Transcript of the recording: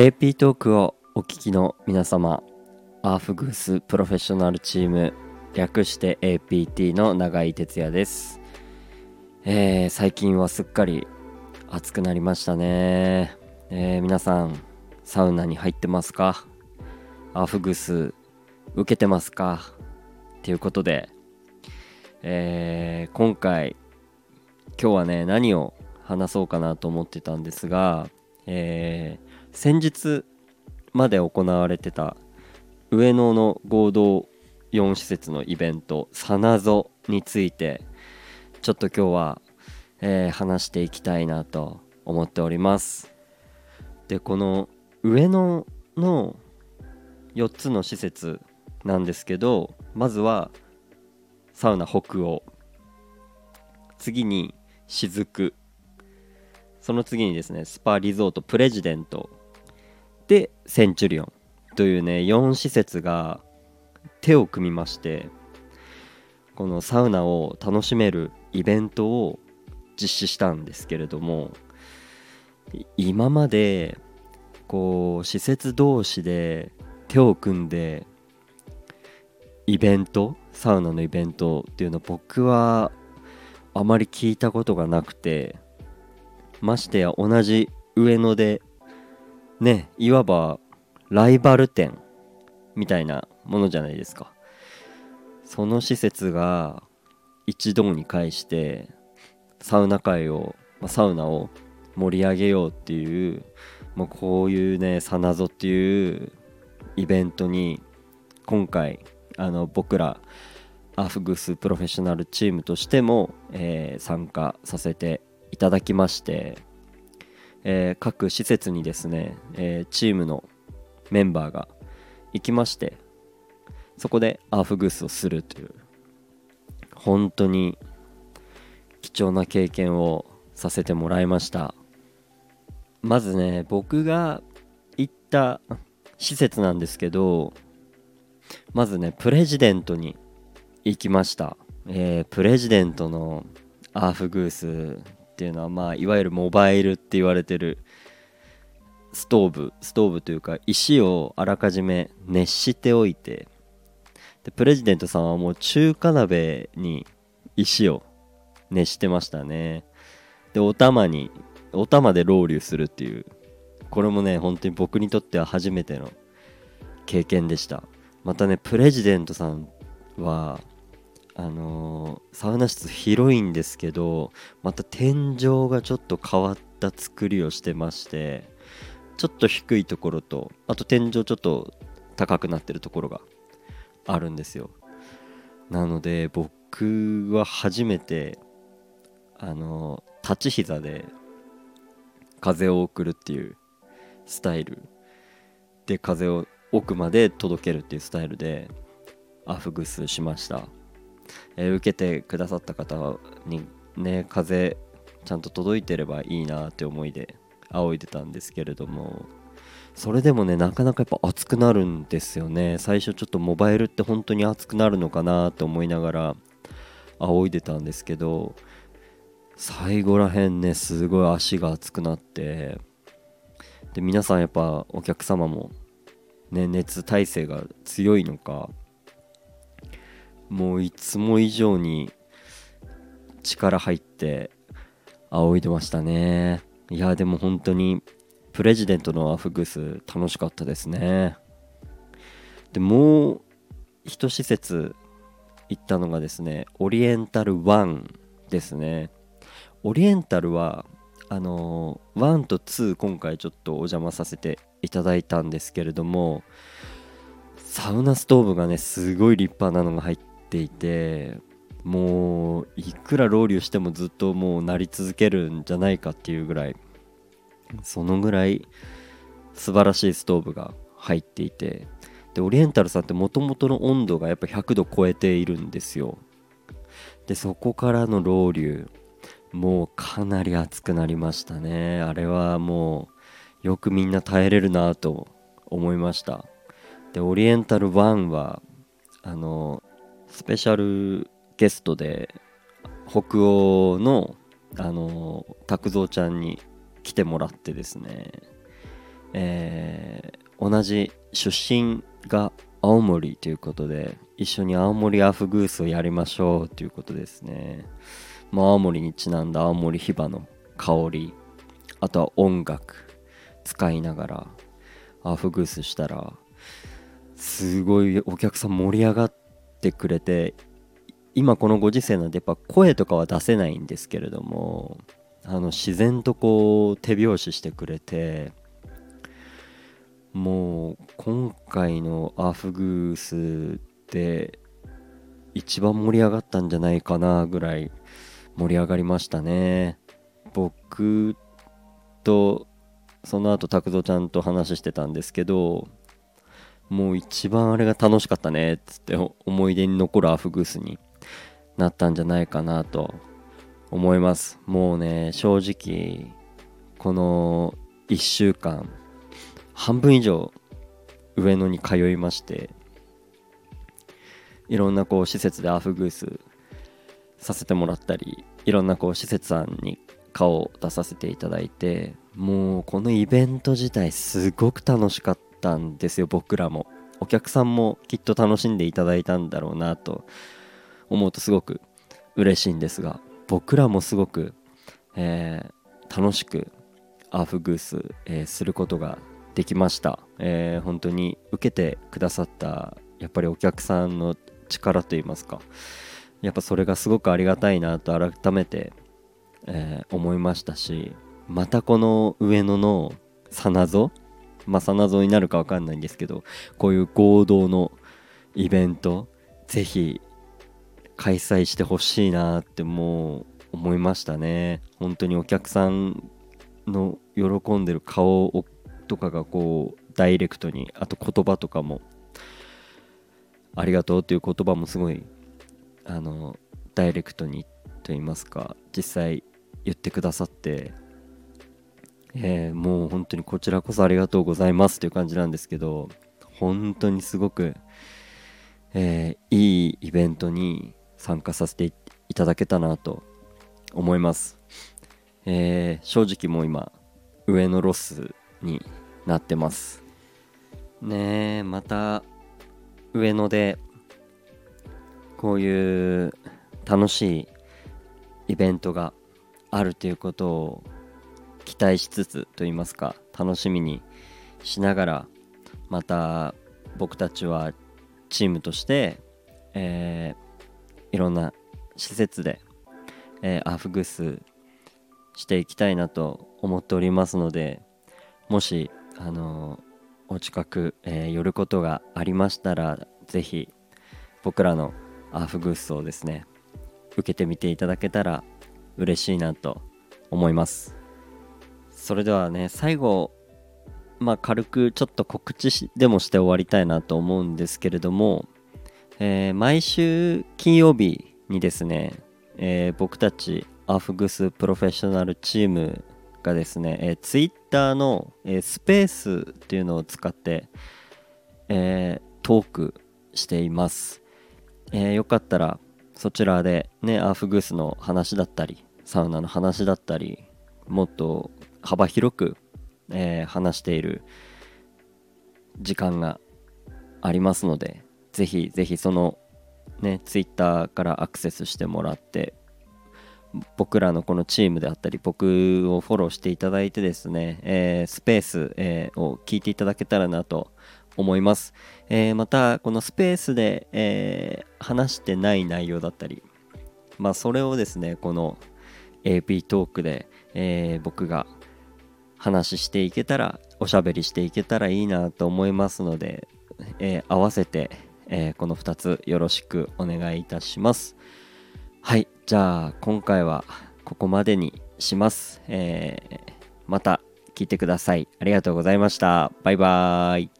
AP トークをお聞きの皆様アーフグースプロフェッショナルチーム略して APT の永井哲也です、えー最近はすっかり暑くなりましたね、えー皆さんサウナに入ってますか？アーフグース受けてますか？ということで、えー今回今日はね何を話そうかなと思ってたんですが、えー先日まで行われてた上野の合同4施設のイベントサナゾについてちょっと今日は、えー話していきたいなと思っております。でこの上野の4つの施設なんですけどまずはサウナ北欧。次に雫。その次にですねスパリゾートプレジデント。でセンチュリオンというね4施設が手を組みましてこのサウナを楽しめるイベントを実施したんですけれども今までこう施設同士で手を組んでイベントサウナのイベントっていうの僕はあまり聞いたことがなくてましてや同じ上野でねいわばライバル店みたいなものじゃないですか。その施設が一堂に会してサウナ界を、まあサウナを盛り上げようっていう、まあ、こういうねサナゾっていうイベントに今回あの僕らアフグスプロフェッショナルチームとしても、えー参加させていただきまして、えー各施設にですね、えーチームのメンバーが行きましてそこでアーフグースをするという本当に貴重な経験をさせてもらいました。まずね僕が行った施設なんですけどまずねプレジデントに行きました、えープレジデントのアーフグースっていうのはまあいわゆるモバイルって言われてるストーブストーブというか石をあらかじめ熱しておいてでプレジデントさんはもう中華鍋に石を熱してましたね。でお玉にお玉でロウリュするっていうこれもね本当に僕にとっては初めての経験でした。またねプレジデントさんはあのーサウナ室広いんですけどまた天井がちょっと変わった作りをしてましてちょっと低いところとあと天井ちょっと高くなってるところがあるんですよ。なので僕は初めてあのー立ち膝で風を送るっていうスタイル。で風を奥まで届けるっていうスタイルでアフグスしました、えー受けてくださった方にね風ちゃんと届いてればいいなって思いで仰いでたんですけれどもそれでもねなかなかやっぱ熱くなるんですよね。最初ちょっとモバイルって本当に熱くなるのかなって思いながら仰いでたんですけど最後らへんねすごい足が熱くなってで皆さんやっぱお客様もね熱耐性が強いのかもういつも以上に力入って仰いでましたね。いやでも本当にプレジデントのアフグス楽しかったですね。でもう一施設行ったのがですねオリエンタル1ですね。オリエンタルはあのー1と2今回ちょっとお邪魔させていただいたんですけれどもサウナストーブがねすごい立派なのが入っていてもういくらロウリュしてもずっともうなり続けるんじゃないかっていうぐらいそのぐらい素晴らしいストーブが入っていてでオリエンタルさんってもともとの温度がやっぱ100度超えているんですよ。でそこからのロウリュもうかなり熱くなりましたね。あれはもうよくみんな耐えれるなと思いました。でオリエンタル1はあのスペシャルゲストで北欧のあの拓蔵ちゃんに来てもらってですねえー、同じ出身が青森ということで一緒に青森アフグースをやりましょうということですね、まあ、青森にちなんだ青森ヒバの香りあとは音楽使いながらアフグースしたらすごいお客さん盛り上がってくれて今このご時世なんでやっぱ声とかは出せないんですけれどもあの自然とこう手拍子してくれてもう今回のアフグースで一番盛り上がったんじゃないかなぐらい盛り上がりましたね。僕とその後拓三ちゃんと話してたんですけどもう一番あれが楽しかったねっつって思い出に残るアフグースになったんじゃないかなと思います。もうね正直この1週間半分以上上野に通いましていろんなこう施設でアフグースさせてもらったりいろんなこう施設さんに顔を出させていただいてもうこのイベント自体すごく楽しかった。たんですよ僕らも。お客さんもきっと楽しんでいただいたんだろうなと思うとすごく嬉しいんですが僕らもすごく、えー、楽しくアーフグース、えー、することができました、えー、本当に受けてくださったやっぱりお客さんの力といいますかやっぱそれがすごくありがたいなと改めて、えー、思いましたしまたこの上野のサナゾまあサナゾになるか分かんないんですけどこういう合同のイベントぜひ開催してほしいなってもう思いましたね。本当にお客さんの喜んでる顔とかがこうダイレクトにあと言葉とかもありがとうっていう言葉もすごいあのダイレクトにと言いますか実際言ってくださって、えー、もう本当にこちらこそありがとうございますという感じなんですけど本当にすごく、えー、いいイベントに参加させていただけたなと思います、えー、正直もう今上のロスになってます。ねえまた上野でこういう楽しいイベントがあるということを期待しつつと言いますか楽しみにしながらまた僕たちはチームとして、えー、いろんな施設で、えー、アフグスしていきたいなと思っておりますのでもし、あのー、お近く、えー、寄ることがありましたら是非僕らのアフグースをですね受けてみていただけたら嬉しいなと思います。それではね最後まあ軽くちょっと告知でもして終わりたいなと思うんですけれどもえー、毎週金曜日にですね、えー、僕たちアフグスプロフェッショナルチームがですね、えー、ツイッターの、えー、スペースっていうのを使って、えー、トークしています、えー、よかったらそちらでねアーフグースの話だったりサウナの話だったりもっと幅広く、えー、話している時間がありますのでぜひぜひそのねツイッターからアクセスしてもらって僕らのこのチームであったり僕をフォローしていただいてですね、えー、スペース、えー、を聞いていただけたらなと思います、えー、またこのスペースで、え話してない内容だったりまあそれをですねこの AP トークで、え僕が話していけたらおしゃべりしていけたらいいなと思いますので、え合わせてえー、この2つよろしくお願いいたします。はいじゃあ今回はここまでにします、えー、また聞いてください。ありがとうございました。バイバーイ。